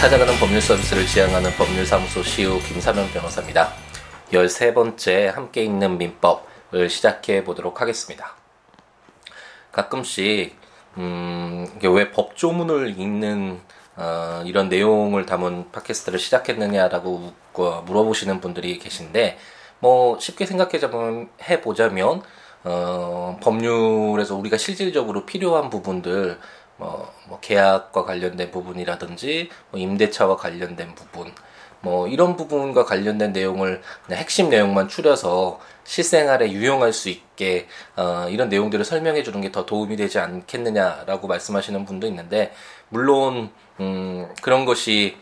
찾아가는 법률 서비스를 지향하는 법률사무소 CEO 김사면 변호사입니다. 13번째 함께 있는 민법을 시작해 보도록 하겠습니다. 가끔씩 음, 왜 법조문을 읽는 어, 이런 내용을 담은 팟캐스트를 시작했느냐라고 물어보시는 분들이 계신데 뭐 쉽게 생각해 보자면 어, 법률에서 우리가 실질적으로 필요한 부분들 뭐, 뭐 계약과 관련된 부분이라든지 뭐 임대차와 관련된 부분 뭐 이런 부분과 관련된 내용을 그냥 핵심 내용만 추려서 실생활에 유용할 수 있게 어, 이런 내용들을 설명해 주는 게 더 도움이 되지 않겠느냐라고 말씀하시는 분도 있는데 물론 음, 그런 것이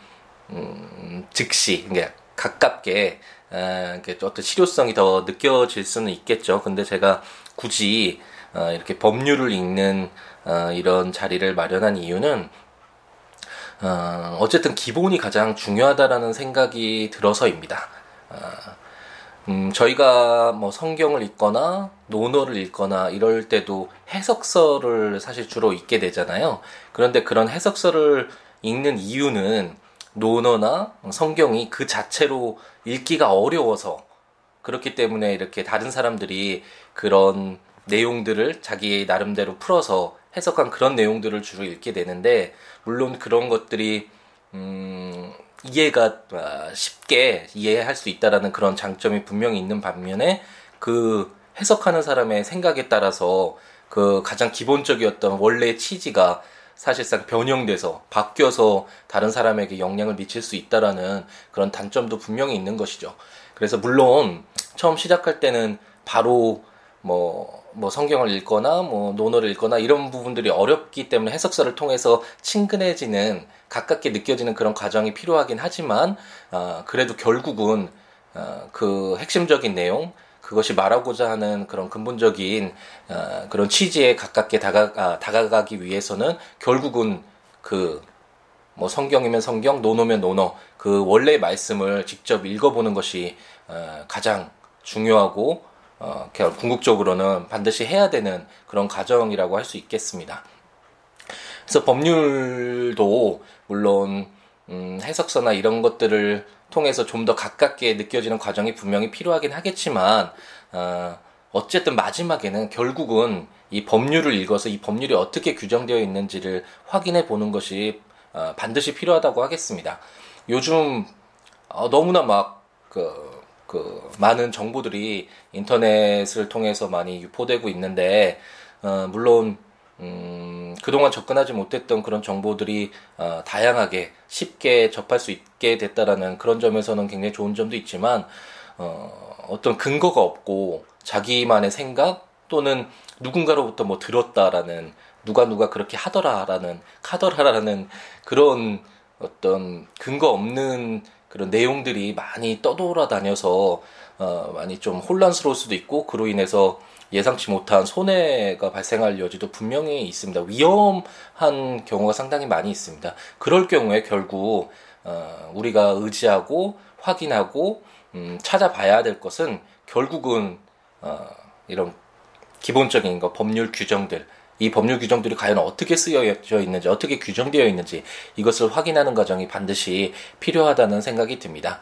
음, 즉시 그러니까 가깝게 에, 어떤 실효성이 더 느껴질 수는 있겠죠. 근데 제가 굳이 어, 이렇게 법률을 읽는 어, 이런 자리를 마련한 이유는 어, 어쨌든 기본이 가장 중요하다라는 생각이 들어서입니다. 어, 음, 저희가 뭐 성경을 읽거나 논어를 읽거나 이럴 때도 해석서를 사실 주로 읽게 되잖아요. 그런데 그런 해석서를 읽는 이유는 논어나 성경이 그 자체로 읽기가 어려워서 그렇기 때문에 이렇게 다른 사람들이 그런 내용들을 자기 나름대로 풀어서 해석한 그런 내용들을 주로 읽게 되는데 물론 그런 것들이 음, 이해가 아, 쉽게 이해할 수 있다라는 그런 장점이 분명히 있는 반면에 그 해석하는 사람의 생각에 따라서 그 가장 기본적이었던 원래의 취지가 사실상 변형돼서 바뀌어서 다른 사람에게 영향을 미칠 수 있다라는 그런 단점도 분명히 있는 것이죠. 그래서 물론 처음 시작할 때는 바로 뭐, 뭐 성경을 읽거나 뭐 논어를 읽거나 이런 부분들이 어렵기 때문에 해석서를 통해서 친근해지는 가깝게 느껴지는 그런 과정이 필요하긴 하지만 어, 그래도 결국은 어, 그 핵심적인 내용 그것이 말하고자 하는 그런 근본적인 어, 그런 취지에 가깝게 다가, 아, 다가가기 위해서는 결국은 그 뭐 성경이면 성경, 논어면 논어 그 원래 말씀을 직접 읽어보는 것이 어, 가장 중요하고 어, 궁극적으로는 반드시 해야 되는 그런 과정이라고 할 수 있겠습니다. 그래서 법률도 물론 음, 해석서나 이런 것들을 통해서 좀 더 가깝게 느껴지는 과정이 분명히 필요하긴 하겠지만 어, 어쨌든 마지막에는 결국은 이 법률을 읽어서 이 법률이 어떻게 규정되어 있는지를 확인해 보는 것이 어, 반드시 필요하다고 하겠습니다. 요즘 어, 너무나 막 그 그 많은 정보들이 인터넷을 통해서 많이 유포되고 있는데 어, 물론 음, 그동안 접근하지 못했던 그런 정보들이 어, 다양하게 쉽게 접할 수 있게 됐다라는 그런 점에서는 굉장히 좋은 점도 있지만 어, 어떤 근거가 없고 자기만의 생각 또는 누군가로부터 뭐 들었다라는 누가 누가 그렇게 하더라라는 카더라라는 그런 어떤 근거 없는 그런 내용들이 많이 떠돌아다녀서 어, 많이 좀 혼란스러울 수도 있고 그로 인해서 예상치 못한 손해가 발생할 여지도 분명히 있습니다. 위험한 경우가 상당히 많이 있습니다. 그럴 경우에 결국 어, 우리가 의지하고 확인하고 음, 찾아봐야 될 것은 결국은 어, 이런 기본적인 거 법률 규정들 이 법률 규정들이 과연 어떻게 쓰여져 있는지, 어떻게 규정되어 있는지 이것을 확인하는 과정이 반드시 필요하다는 생각이 듭니다.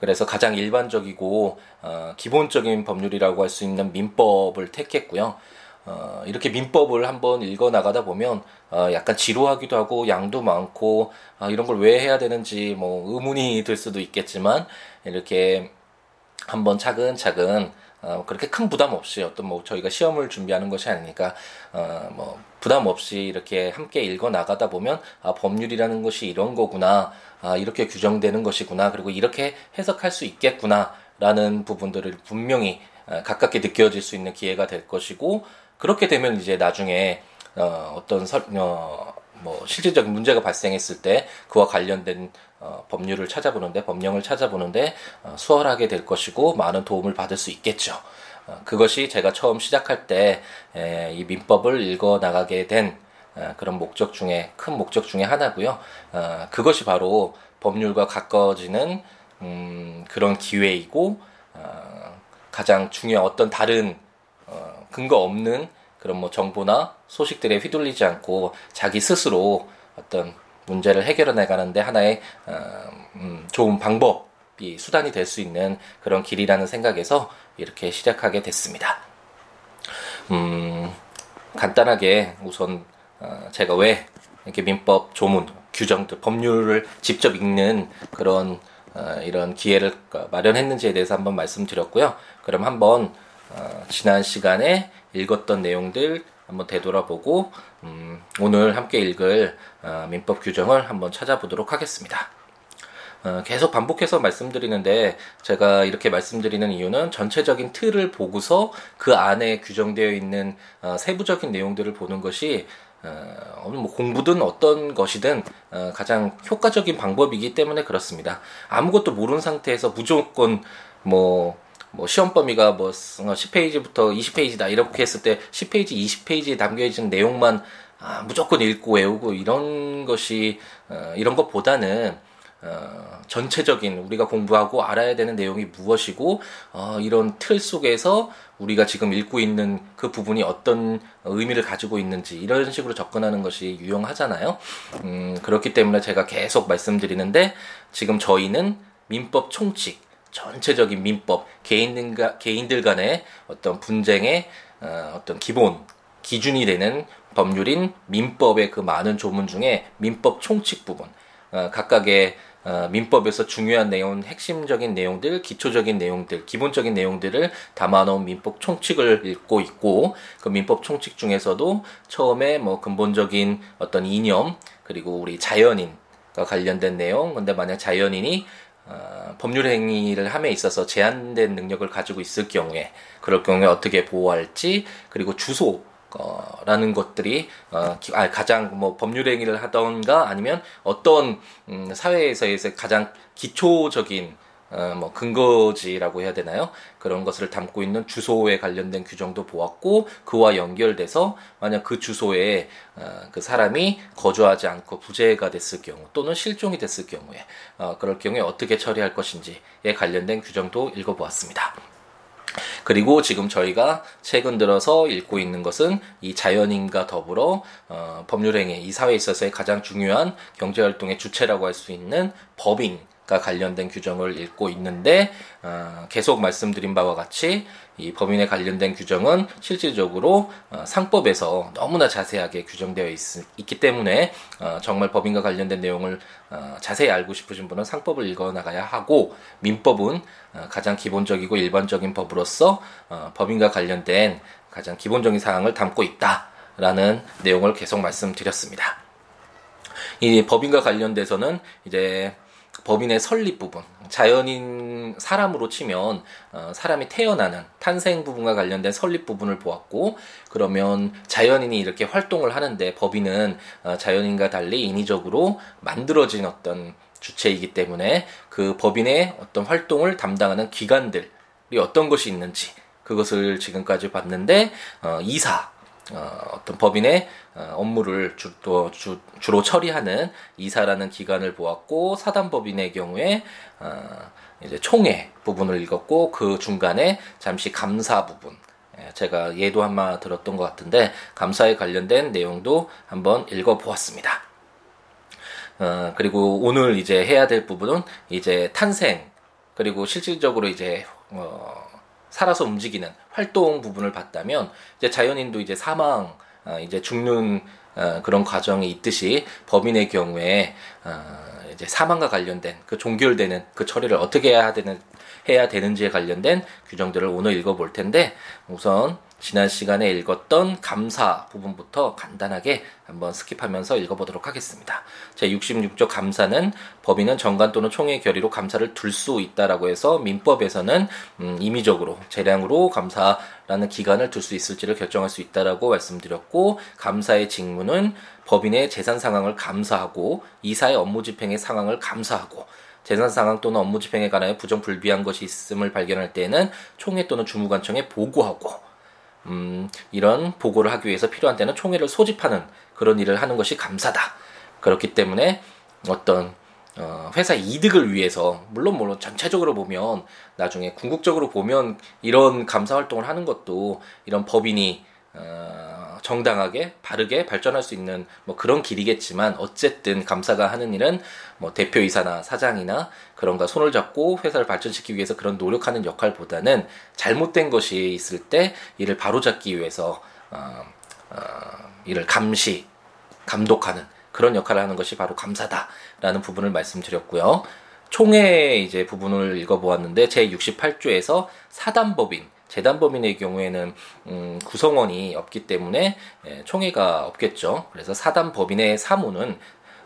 그래서 가장 일반적이고 어, 기본적인 법률이라고 할 수 있는 민법을 택했고요. 어, 이렇게 민법을 한번 읽어 나가다 보면 어, 약간 지루하기도 하고 양도 많고 어, 이런 걸 왜 해야 되는지 뭐 의문이 들 수도 있겠지만 이렇게 한번 차근차근 어, 그렇게 큰 부담 없이 어떤 뭐 저희가 시험을 준비하는 것이 아니니까 어, 뭐 부담 없이 이렇게 함께 읽어 나가다 보면 아 법률이라는 것이 이런 거구나 아 이렇게 규정되는 것이구나 그리고 이렇게 해석할 수 있겠구나라는 부분들을 분명히 어, 가깝게 느껴질 수 있는 기회가 될 것이고 그렇게 되면 이제 나중에 어, 어떤 설, 어, 뭐 실질적인 문제가 발생했을 때 그와 관련된 어, 법률을 찾아보는데 법령을 찾아보는데 어, 수월하게 될 것이고 많은 도움을 받을 수 있겠죠. 어, 그것이 제가 처음 시작할 때 이 민법을 읽어 나가게 된 어, 그런 목적 중에 큰 목적 중에 하나고요. 어, 그것이 바로 법률과 가까워지는 음, 그런 기회이고 어, 가장 중요한 어떤 다른 어, 근거 없는 그런 뭐 정보나 소식들에 휘둘리지 않고 자기 스스로 어떤 문제를 해결해 나가는데 하나의 어, 음, 좋은 방법이 수단이 될 수 있는 그런 길이라는 생각에서 이렇게 시작하게 됐습니다. 음, 간단하게 우선 어, 제가 왜 이렇게 민법 조문, 규정들, 법률을 직접 읽는 그런 어, 이런 기회를 마련했는지에 대해서 한번 말씀드렸고요. 그럼 한번 어, 지난 시간에 읽었던 내용들 한번 되돌아보고 음, 오늘 함께 읽을 어, 민법 규정을 한번 찾아보도록 하겠습니다. 어, 계속 반복해서 말씀드리는데 제가 이렇게 말씀드리는 이유는 전체적인 틀을 보고서 그 안에 규정되어 있는 어, 세부적인 내용들을 보는 것이 어, 뭐 공부든 어떤 것이든 어, 가장 효과적인 방법이기 때문에 그렇습니다. 아무것도 모르는 상태에서 무조건 뭐, 뭐 시험 범위가 뭐 10페이지부터 어, 20페이지다 이렇게 했을 때 10페이지, 20페이지에 담겨 있는 내용만 아, 무조건 읽고 외우고 이런 것이 어, 이런 것보다는 어, 전체적인 우리가 공부하고 알아야 되는 내용이 무엇이고 어, 이런 틀 속에서 우리가 지금 읽고 있는 그 부분이 어떤 의미를 가지고 있는지 이런 식으로 접근하는 것이 유용하잖아요. 음, 그렇기 때문에 제가 계속 말씀드리는데 지금 저희는 민법 총칙 전체적인 민법 개인들 개인들 간의 어떤 분쟁의 어, 어떤 기본 기준이 되는 법률인 민법의 그 많은 조문 중에 민법 총칙 부분 어, 각각의 어, 민법에서 중요한 내용, 핵심적인 내용들, 기초적인 내용들, 기본적인 내용들을 담아놓은 민법 총칙을 읽고 있고 그 민법 총칙 중에서도 처음에 뭐 근본적인 어떤 이념 그리고 우리 자연인과 관련된 내용. 근데 만약 자연인이 어, 법률 행위를 함에 있어서 제한된 능력을 가지고 있을 경우에 그럴 경우에 어떻게 보호할지 그리고 주소 라는 것들이 어, 아, 가장 뭐 법률 행위를 하던가 아니면 어떤 음, 사회에서의 가장 기초적인 어, 뭐 근거지라고 해야 되나요? 그런 것을 담고 있는 주소에 관련된 규정도 보았고 그와 연결돼서 만약 그 주소에 어, 그 사람이 거주하지 않고 부재가 됐을 경우 또는 실종이 됐을 경우에 어, 그럴 경우에 어떻게 처리할 것인지에 관련된 규정도 읽어보았습니다. 그리고 지금 저희가 최근 들어서 읽고 있는 것은 이 자연인과 더불어 어, 법률행위, 이 사회에 있어서의 가장 중요한 경제활동의 주체라고 할 수 있는 법인, 과 관련된 규정을 읽고 있는데 어, 계속 말씀드린 바와 같이 이 법인에 관련된 규정은 실질적으로 어, 상법에서 너무나 자세하게 규정되어 있, 기 때문에 어, 정말 법인과 관련된 내용을 어, 자세히 알고 싶으신 분은 상법을 읽어 나가야 하고 민법은 어, 가장 기본적이고 일반적인 법으로서 어, 법인과 관련된 가장 기본적인 사항을 담고 있다라는 내용을 계속 말씀드렸습니다. 이 법인과 관련돼서는 이제 법인의 설립 부분, 자연인 사람으로 치면 어, 사람이 태어나는 탄생 부분과 관련된 설립 부분을 보았고 그러면 자연인이 이렇게 활동을 하는데 법인은 어, 자연인과 달리 인위적으로 만들어진 어떤 주체이기 때문에 그 법인의 어떤 활동을 담당하는 기관들이 어떤 것이 있는지 그것을 지금까지 봤는데 어, 이사 어, 떤 법인의 어, 업무를 주, 또 주, 주로 처리하는 이사라는 기관을 보았고 사단법인의 경우에 어, 이제 총회 부분을 읽었고 그 중간에 잠시 감사 부분 예, 제가 예도 한마 들었던 것 같은데 감사에 관련된 내용도 한번 읽어보았습니다. 어, 그리고 오늘 이제 해야 될 부분은 이제 탄생 그리고 실질적으로 이제 어, 살아서 움직이는 활동 부분을 봤다면 이제 자연인도 이제 사망 어, 이제 죽는 어, 그런 과정이 있듯이 법인의 경우에 어, 이제 사망과 관련된 그 종결되는 그 처리를 어떻게 해야 되는 해야 되는지에 관련된 규정들을 오늘 읽어볼 텐데 우선 지난 시간에 읽었던 감사 부분부터 간단하게 한번 스킵하면서 읽어보도록 하겠습니다. 제 66조 감사는 법인은 정관 또는 총회 결의로 감사를 둘 수 있다라고 해서 민법에서는 음, 임의적으로 재량으로 감사라는 기간을 둘 수 있을지를 결정할 수 있다라고 말씀드렸고 감사의 직무는 법인의 재산 상황을 감사하고 이사의 업무 집행의 상황을 감사하고 재산 상황 또는 업무 집행에 관하여 부정 불비한 것이 있음을 발견할 때에는 총회 또는 주무관청에 보고하고 음, 이런 보고를 하기 위해서 필요한 때는 총회를 소집하는 그런 일을 하는 것이 감사다. 그렇기 때문에 어떤 어, 회사 이득을 위해서 물론 물론 전체적으로 보면 나중에 궁극적으로 보면 이런 감사 활동을 하는 것도 이런 법인이 어, 정당하게 바르게 발전할 수 있는 뭐 그런 길이겠지만 어쨌든 감사가 하는 일은 뭐 대표이사나 사장이나 그런가 손을 잡고 회사를 발전시키기 위해서 그런 노력하는 역할보다는 잘못된 것이 있을 때 이를 바로잡기 위해서 어, 어, 이를 감시 감독하는 그런 역할을 하는 것이 바로 감사다라는 부분을 말씀드렸고요. 총회 이제 부분을 읽어보았는데 제 68조에서 사단법인 재단법인의 경우에는 음, 구성원이 없기 때문에 예, 총회가 없겠죠. 그래서 사단 법인의 사무는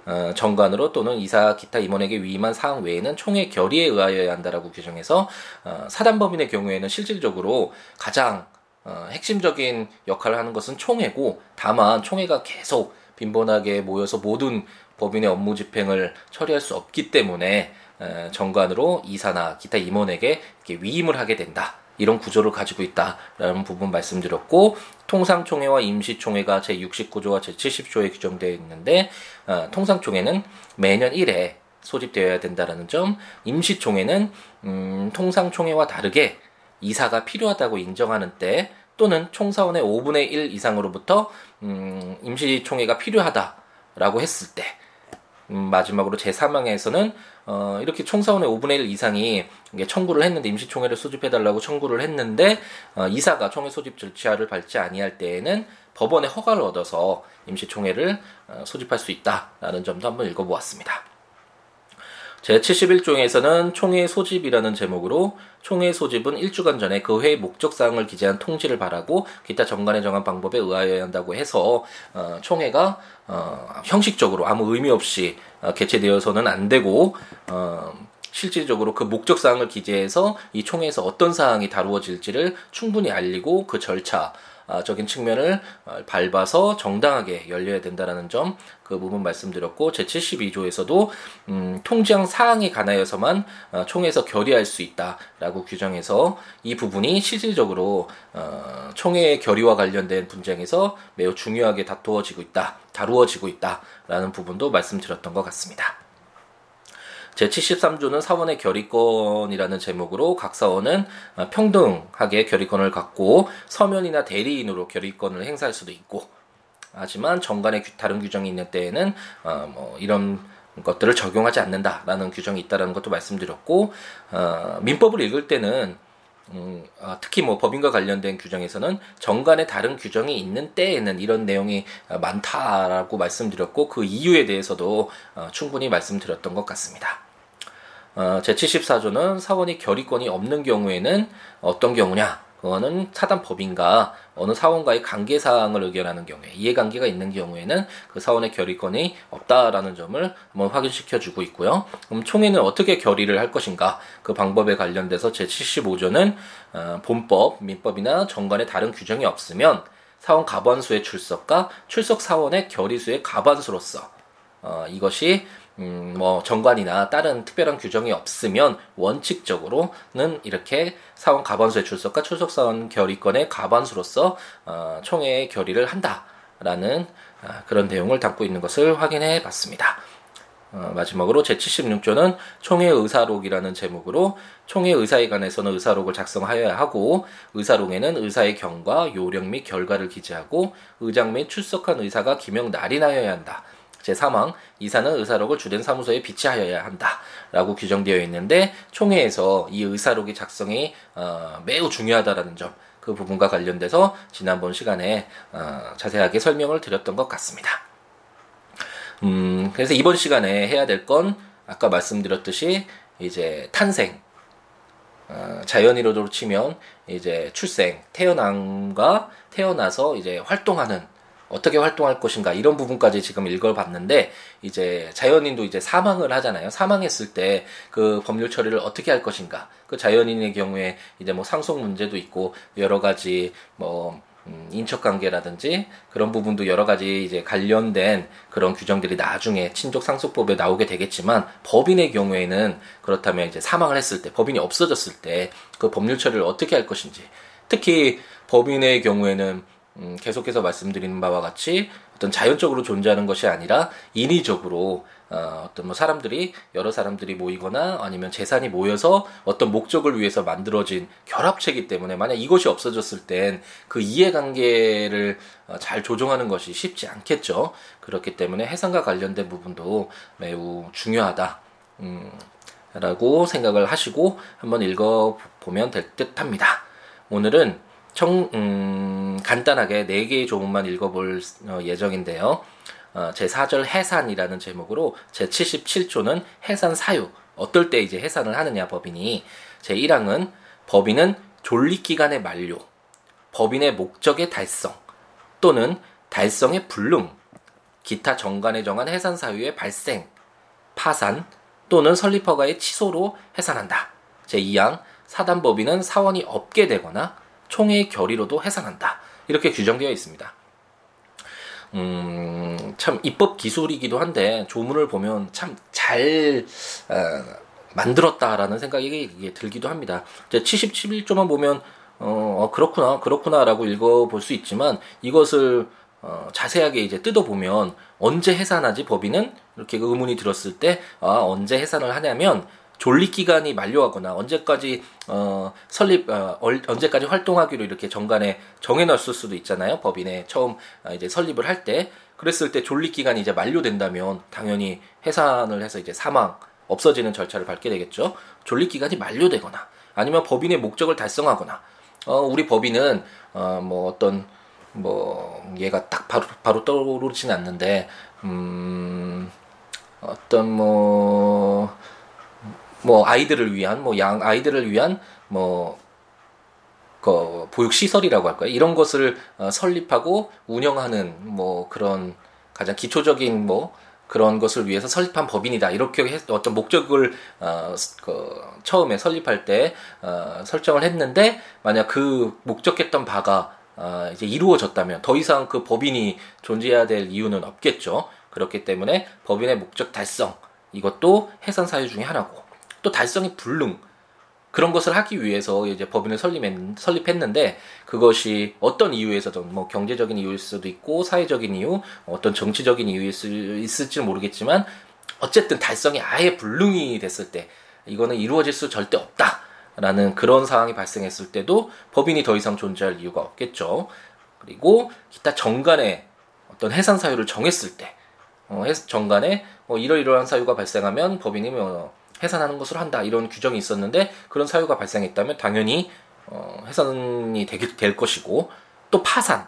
어, 정관으로 또는 이사 기타 임원에게 위임한 사항 외에는 총회 결의에 의하여야 한다라고 규정해서 어, 사단법인의 경우에는 실질적으로 가장 어, 핵심적인 역할을 하는 것은 총회고 다만 총회가 계속 빈번하게 모여서 모든 법인의 업무 집행을 처리할 수 없기 때문에 에, 정관으로 이사나 기타 임원에게 위임을 하게 된다. 이런 구조를 가지고 있다라는 부분 말씀드렸고 통상총회와 임시총회가 제 69조와 제 70조에 규정되어 있는데 어, 통상총회는 매년 1회 소집되어야 된다라는 점, 임시총회는 음, 통상총회와 다르게 이사가 필요하다고 인정하는 때 또는 총사원의 5분의 1 이상으로부터 음, 임시총회가 필요하다라고 했을 때 음, 마지막으로 제3항에서는 어, 이렇게 총사원의 5분의 1 이상이 청구를 했는데 임시총회를 소집해달라고 청구를 했는데 어, 이사가 총회 소집 절차를 밟지 아니할 때에는 법원의 허가를 얻어서 임시총회를 어, 소집할 수 있다라는 점도 한번 읽어보았습니다. 제71조에서는 총회 소집이라는 제목으로 총회 소집은 일주간 전에 그 회의 목적사항을 기재한 통지를 바라고 기타 정관에 정한 방법에 의하여야 한다고 해서 어, 총회가 어, 형식적으로 아무 의미 없이 어, 개최되어서는 안 되고 어, 실질적으로 그 목적 사항을 기재해서 이 총회에서 어떤 사항이 다루어질지를 충분히 알리고 그 절차 적인 측면을 어, 밟아서 정당하게 열려야 된다라는 점 그 부분 말씀드렸고 제 72조에서도 음, 통지항 사항에 관하여서만 어, 총회에서 결의할 수 있다라고 규정해서 이 부분이 실질적으로 어, 총회의 결의와 관련된 분쟁에서 매우 중요하게 다투어지고 있다, 다루어지고 있다라는 부분도 말씀드렸던 것 같습니다. 제73조는 사원의 결의권이라는 제목으로 각 사원은 어, 평등하게 결의권을 갖고 서면이나 대리인으로 결의권을 행사할 수도 있고 하지만 정관의 다른 규정이 있는 때에는 어, 뭐 이런 것들을 적용하지 않는다라는 규정이 있다라는 것도 말씀드렸고 어, 민법을 읽을 때는 음, 어, 특히 뭐 법인과 관련된 규정에서는 정관의 다른 규정이 있는 때에는 이런 내용이 많다라고 말씀드렸고 그 이유에 대해서도 어, 충분히 말씀드렸던 것 같습니다. 어, 제74조는 사원이 결의권이 없는 경우에는 어떤 경우냐? 그거는 사단법인과 어느 사원과의 관계사항을 의견하는 경우에 이해관계가 있는 경우에는 그 사원의 결의권이 없다라는 점을 한번 확인시켜 주고 있고요. 그럼 총회는 어떻게 결의를 할 것인가? 그 방법에 관련돼서 제75조는 어, 본법, 민법이나 정관에 다른 규정이 없으면 사원 가반수의 출석과 출석 사원의 결의수의 가반수로서 어, 이것이 음, 뭐 정관이나 다른 특별한 규정이 없으면 원칙적으로는 이렇게 사원 가반수의 출석과 출석 사원 결의권의 가반수로서 어, 총회의 결의를 한다라는 어, 그런 내용을 담고 있는 것을 확인해 봤습니다. 어, 마지막으로 제76조는 총회 의사록이라는 제목으로 총회 의사에 관해서는 의사록을 작성하여야 하고 의사록에는 의사의 경과, 요령 및 결과를 기재하고 의장 및 출석한 의사가 기명 날인하여야 한다. 제3항 이사는 의사록을 주된 사무소에 비치하여야 한다라고 규정되어 있는데 총회에서 이 의사록의 작성이 어, 매우 중요하다라는 점 그 부분과 관련돼서 지난번 시간에 어, 자세하게 설명을 드렸던 것 같습니다. 음, 그래서 이번 시간에 해야 될 건 아까 말씀드렸듯이 이제 탄생 어, 자연이로도 치면 이제 출생 태어남과 태어나서 이제 활동하는 어떻게 활동할 것인가 이런 부분까지 지금 읽어봤는데 이제 자연인도 이제 사망을 하잖아요. 사망했을 때 그 법률 처리를 어떻게 할 것인가. 그 자연인의 경우에 이제 뭐 상속 문제도 있고 여러 가지 뭐 음, 인척 관계라든지 그런 부분도 여러 가지 이제 관련된 그런 규정들이 나중에 친족 상속법에 나오게 되겠지만 법인의 경우에는 그렇다면 이제 사망을 했을 때 법인이 없어졌을 때 그 법률 처리를 어떻게 할 것인지 특히 법인의 경우에는 음, 계속해서 말씀드리는 바와 같이 어떤 자연적으로 존재하는 것이 아니라 인위적으로 어, 어떤 뭐 사람들이 여러 사람들이 모이거나 아니면 재산이 모여서 어떤 목적을 위해서 만들어진 결합체이기 때문에 만약 이것이 없어졌을 땐 그 이해관계를 어, 잘 조정하는 것이 쉽지 않겠죠. 그렇기 때문에 해상과 관련된 부분도 매우 중요하다. 음, 라고 생각을 하시고 한번 읽어보면 될 듯 합니다. 오늘은 청, 음, 간단하게 4개의 조문만 읽어볼 어, 예정인데요. 어, 제4절 해산이라는 제목으로 제77조는 해산 사유. 어떨 때 이제 해산을 하느냐, 법인이. 제1항은 법인은 존립기간의 만료, 법인의 목적의 달성, 또는 달성의 불능, 기타 정관에 정한 해산 사유의 발생, 파산, 또는 설립허가의 취소로 해산한다. 제2항 사단법인은 사원이 없게 되거나 총회의 결의로도 해산한다. 이렇게 규정되어 있습니다. 음, 참 입법 기술이기도 한데 조문을 보면 참잘 어, 만들었다라는 생각이 들기도 합니다. 이제 77조만 보면 어, 어, 그렇구나 그렇구나라고 읽어볼 수 있지만 이것을 어, 자세하게 이제 뜯어보면 언제 해산하지 법인은 이렇게 의문이 들었을 때 아, 언제 해산을 하냐면 존립 기간이 만료하거나 언제까지 어, 설립 어, 언제까지 활동하기로 이렇게 정관에 정해놨을 수도 있잖아요. 법인에 처음 어, 이제 설립을 할 때. 그랬을 때 존립 기간이 이제 만료된다면 당연히 해산을 해서 이제 사망 없어지는 절차를 밟게 되겠죠. 존립 기간이 만료되거나 아니면 법인의 목적을 달성하거나 어, 우리 법인은 어, 뭐 어떤 뭐 얘가 딱 바로 바로 떠오르지는 않는데 음 어떤 뭐 뭐 아이들을 위한 뭐 양 아이들을 위한 뭐 그 보육 시설이라고 할까요? 이런 것을 어, 설립하고 운영하는 뭐 그런 가장 기초적인 뭐 그런 것을 위해서 설립한 법인이다. 이렇게 했, 어떤 목적을 어, 그 처음에 설립할 때 어, 설정을 했는데 만약 그 목적했던 바가 어, 이제 이루어졌다면 더 이상 그 법인이 존재해야 될 이유는 없겠죠. 그렇기 때문에 법인의 목적 달성 이것도 해산 사유 중의 하나고 또 달성이 불능 그런 것을 하기 위해서 이제 법인을 설립했, 는데 그것이 어떤 이유에서든 뭐 경제적인 이유일 수도 있고 사회적인 이유 어떤 정치적인 이유일 수 있을지는 모르겠지만 어쨌든 달성이 아예 불능이 됐을 때 이거는 이루어질 수 절대 없다라는 그런 상황이 발생했을 때도 법인이 더 이상 존재할 이유가 없겠죠. 그리고 기타 정관의 어떤 해산 사유를 정했을 때 어, 정관에 어, 이러이러한 사유가 발생하면 법인이 뭐 해산하는 것으로 한다. 이런 규정이 있었는데 그런 사유가 발생했다면 당연히 어, 해산이 되게 될 것이고 또 파산.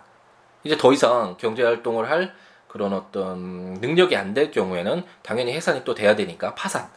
이제 더 이상 경제 활동을 할 그런 어떤 능력이 안 될 경우에는 당연히 해산이 또 돼야 되니까 파산.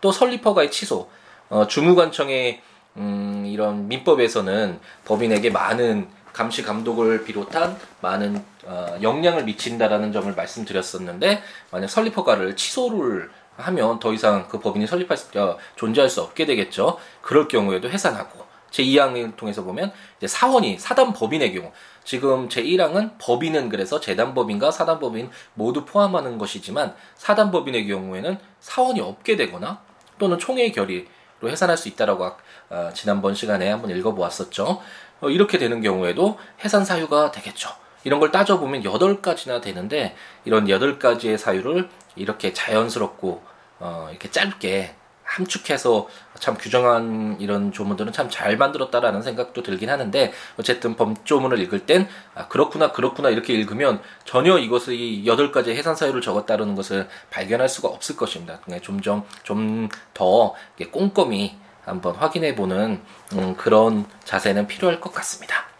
또 설립허가의 취소. 어, 주무관청의 음, 이런 민법에서는 법인에게 많은 감시 감독을 비롯한 많은 어, 영향을 미친다라는 점을 말씀드렸었는데 만약 설립허가를 취소를 하면 더 이상 그 법인이 설립할 수, 어, 존재할 수 없게 되겠죠. 그럴 경우에도 해산하고 제2항을 통해서 보면 이제 사원이 사단 법인의 경우 지금 제1항은 법인은 그래서 재단 법인과 사단 법인 모두 포함하는 것이지만 사단 법인의 경우에는 사원이 없게 되거나 또는 총회의 결의로 해산할 수 있다라고 어, 지난번 시간에 한번 읽어보았었죠. 어, 이렇게 되는 경우에도 해산 사유가 되겠죠. 이런 걸 따져보면 8가지나 되는데 이런 8가지의 사유를 이렇게 자연스럽고 어, 이렇게 짧게 함축해서 참 규정한 이런 조문들은 참 잘 만들었다라는 생각도 들긴 하는데 어쨌든 범조문을 읽을 땐 아, 그렇구나 그렇구나 이렇게 읽으면 전혀 이것을 이 여덟 가지 해산 사유를 적었다는 것을 발견할 수가 없을 것입니다. 좀좀 좀더 꼼꼼히 한번 확인해 보는 음, 그런 자세는 필요할 것 같습니다.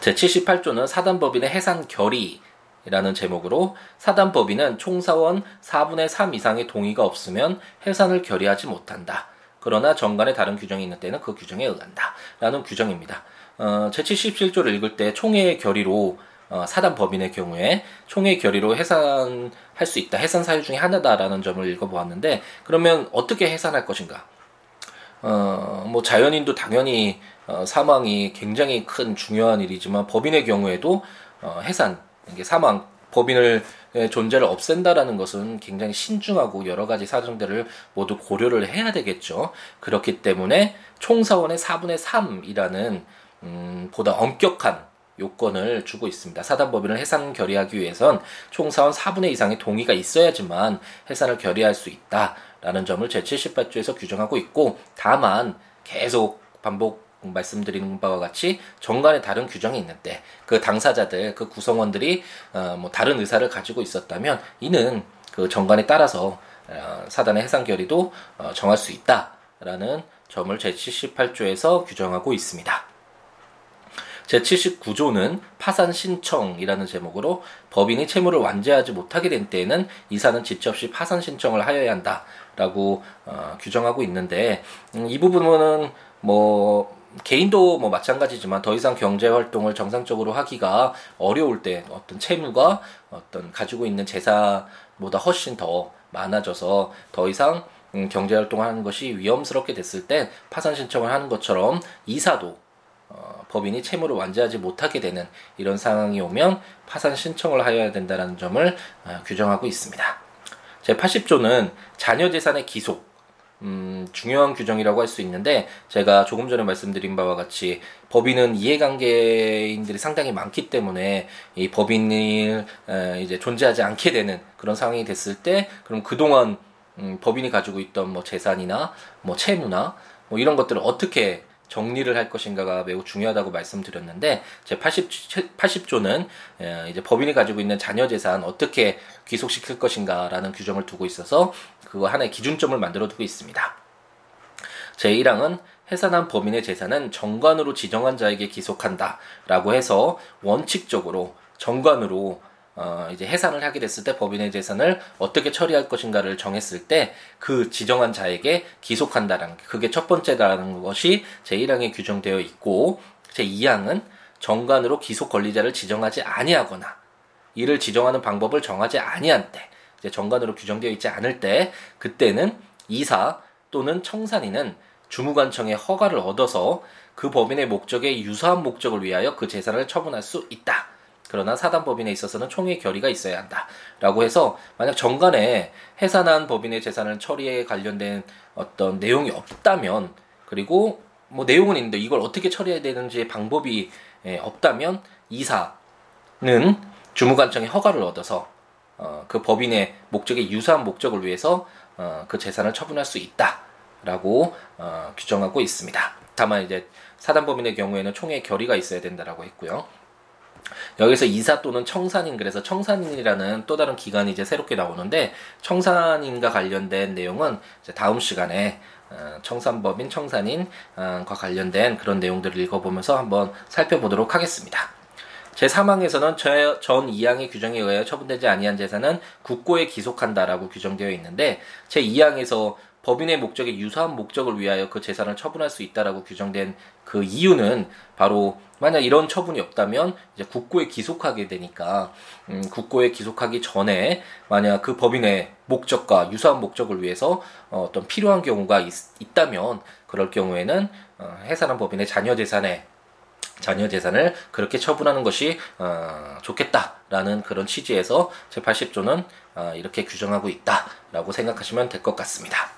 제78조는 사단법인의 해산 결의 이라는 제목으로 사단법인은 총사원 4분의 3 이상의 동의가 없으면 해산을 결의하지 못한다. 그러나 정관에 다른 규정이 있는 때는 그 규정에 의한다. 라는 규정입니다. 어, 제77조를 읽을 때 총회의 결의로 어, 사단 법인의 경우에 총회 결의로 해산할 수 있다. 해산 사유 중에 하나다라는 점을 읽어보았는데 그러면 어떻게 해산할 것인가? 어, 뭐 자연인도 당연히 어, 사망이 굉장히 큰 중요한 일이지만 법인의 경우에도 어, 해산 이게 사망 법인을 존재를 없앤다라는 것은 굉장히 신중하고 여러 가지 사정들을 모두 고려를 해야 되겠죠. 그렇기 때문에 총사원의 4분의 3이라는 음, 보다 엄격한 요건을 주고 있습니다. 사단법인을 해산 결의하기 위해선 총사원 4분의 이상의 동의가 있어야지만 해산을 결의할 수 있다라는 점을 제78조에서 규정하고 있고 다만 계속 반복 말씀드리는 바와 같이 정관에 다른 규정이 있는데 그 당사자들 그 구성원들이 어 뭐 다른 의사를 가지고 있었다면 이는 그 정관에 따라서 어 사단의 해산 결의도 어 정할 수 있다라는 점을 제78조에서 규정하고 있습니다. 제79조는 파산 신청이라는 제목으로 법인이 채무를 완제하지 못하게 된 때에는 이사는 지체 없이 파산 신청을 하여야 한다라고 어, 규정하고 있는데 음, 이 부분은 뭐 개인도 뭐 마찬가지지만 더 이상 경제 활동을 정상적으로 하기가 어려울 때 어떤 채무가 어떤 가지고 있는 재산보다 훨씬 더 많아져서 더 이상 음, 경제 활동을 하는 것이 위험스럽게 됐을 때 파산 신청을 하는 것처럼 이사도 어, 법인이 채무를 완제하지 못하게 되는 이런 상황이 오면 파산 신청을 하여야 된다는 점을 어, 규정하고 있습니다. 제 80조는 자녀 재산의 기속 음, 중요한 규정이라고 할 수 있는데 제가 조금 전에 말씀드린 바와 같이 법인은 이해관계인들이 상당히 많기 때문에 이 법인이 에, 이제 존재하지 않게 되는 그런 상황이 됐을 때 그럼 그동안 음, 법인이 가지고 있던 뭐 재산이나 뭐 채무나 뭐 이런 것들을 어떻게 정리를 할 것인가가 매우 중요하다고 말씀드렸는데 제 80, 80조는 이제 법인이 가지고 있는 자녀 재산 어떻게 귀속시킬 것인가라는 규정을 두고 있어서 그거 하나의 기준점을 만들어 두고 있습니다. 제 1항은 해산한 법인의 재산은 정관으로 지정한 자에게 기속한다라고 해서 원칙적으로 정관으로 어, 이제 해산을 하게 됐을 때 법인의 재산을 어떻게 처리할 것인가를 정했을 때 그 지정한 자에게 기속한다라는 그게 첫 번째라는 것이 제1항에 규정되어 있고 제2항은 정관으로 기속 권리자를 지정하지 아니하거나 이를 지정하는 방법을 정하지 아니한 때 이제 정관으로 규정되어 있지 않을 때 그때는 이사 또는 청산인은 주무관청의 허가를 얻어서 그 법인의 목적에 유사한 목적을 위하여 그 재산을 처분할 수 있다. 그러나 사단법인에 있어서는 총회 결의가 있어야 한다. 라고 해서 만약 정관에 해산한 법인의 재산을 처리에 관련된 어떤 내용이 없다면 그리고 뭐 내용은 있는데 이걸 어떻게 처리해야 되는지 방법이 예, 없다면 이사는 주무관청의 허가를 얻어서 어, 그 법인의 목적에 유사한 목적을 위해서 어, 그 재산을 처분할 수 있다라고 어, 규정하고 있습니다. 다만 이제 사단법인의 경우에는 총회 결의가 있어야 된다라고 했고요. 여기서 이사 또는 청산인 그래서 청산인이라는 또 다른 기관이 이제 새롭게 나오는데 청산인과 관련된 내용은 다음 시간에 어, 청산법인 청산인과 관련된 그런 내용들을 읽어보면서 한번 살펴보도록 하겠습니다. 제3항에서는 전 2항의 규정에 의하여 처분되지 아니한 재산은 국고에 기속한다라고 규정되어 있는데 제2항에서 법인의 목적에 유사한 목적을 위하여 그 재산을 처분할 수 있다라고 규정된 그 이유는 바로 만약 이런 처분이 없다면 이제 국고에 기속하게 되니까 음, 국고에 기속하기 전에 만약 그 법인의 목적과 유사한 목적을 위해서 어, 어떤 필요한 경우가 있, 다면 그럴 경우에는 어, 해산한 법인의 자녀 재산에 자녀 재산을 그렇게 처분하는 것이 어, 좋겠다라는 그런 취지에서 제80조는 어, 이렇게 규정하고 있다라고 생각하시면 될 것 같습니다.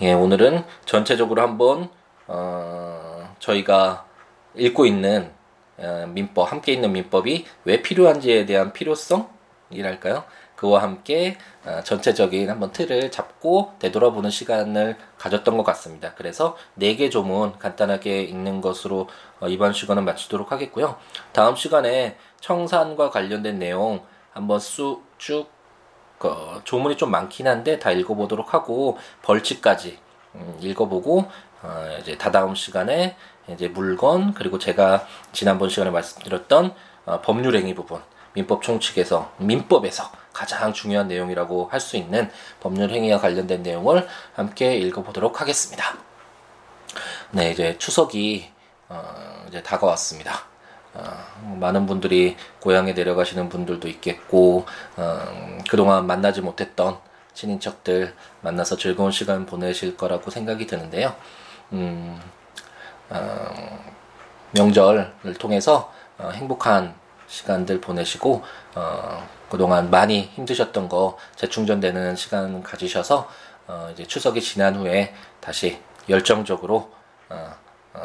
예, 오늘은 전체적으로 한번 어, 저희가 읽고 있는 어, 민법, 함께 있는 민법이 왜 필요한지에 대한 필요성이랄까요? 그와 함께 어, 전체적인 한번 틀을 잡고 되돌아보는 시간을 가졌던 것 같습니다. 그래서 네 개 조문 간단하게 읽는 것으로 어, 이번 시간은 마치도록 하겠고요. 다음 시간에 청산과 관련된 내용 한번 쑥 쭉 어, 조문이 좀 많긴 한데 다 읽어보도록 하고 벌칙까지 음, 읽어보고 어, 이제 다다음 시간에 이제 물건 그리고 제가 지난번 시간에 말씀드렸던 어, 법률행위 부분 민법 총칙에서 민법에서 가장 중요한 내용이라고 할 수 있는 법률행위와 관련된 내용을 함께 읽어보도록 하겠습니다. 네, 이제 추석이 어, 이제 다가왔습니다. 어, 많은 분들이 고향에 내려가시는 분들도 있겠고 어, 그동안 만나지 못했던 친인척들 만나서 즐거운 시간 보내실 거라고 생각이 드는데요. 음, 어, 명절을 통해서 어, 행복한 시간들 보내시고 어, 그동안 많이 힘드셨던 거 재충전되는 시간 가지셔서 어, 이제 추석이 지난 후에 다시 열정적으로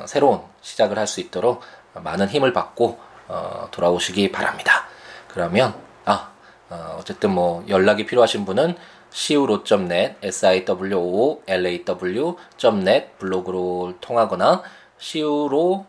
새로운 시작을 할 수 있도록 많은 힘을 받고 어, 돌아오시기 바랍니다. 그러면 아 어, 어쨌든 뭐 연락이 필요하신 분은 siwo.net, siwo.law.net 블로그로 통하거나 siwo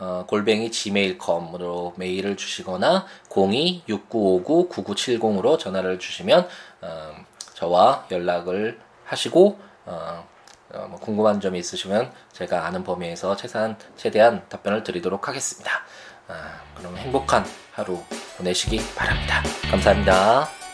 어, 골뱅이 gmail.com으로 메일을 주시거나 02-6959-9970으로 전화를 주시면 어, 저와 연락을 하시고 어, 어, 뭐 궁금한 점이 있으시면 제가 아는 범위에서 최대한 최대한 답변을 드리도록 하겠습니다. 아, 그럼 행복한 하루 보내시기 바랍니다. 감사합니다.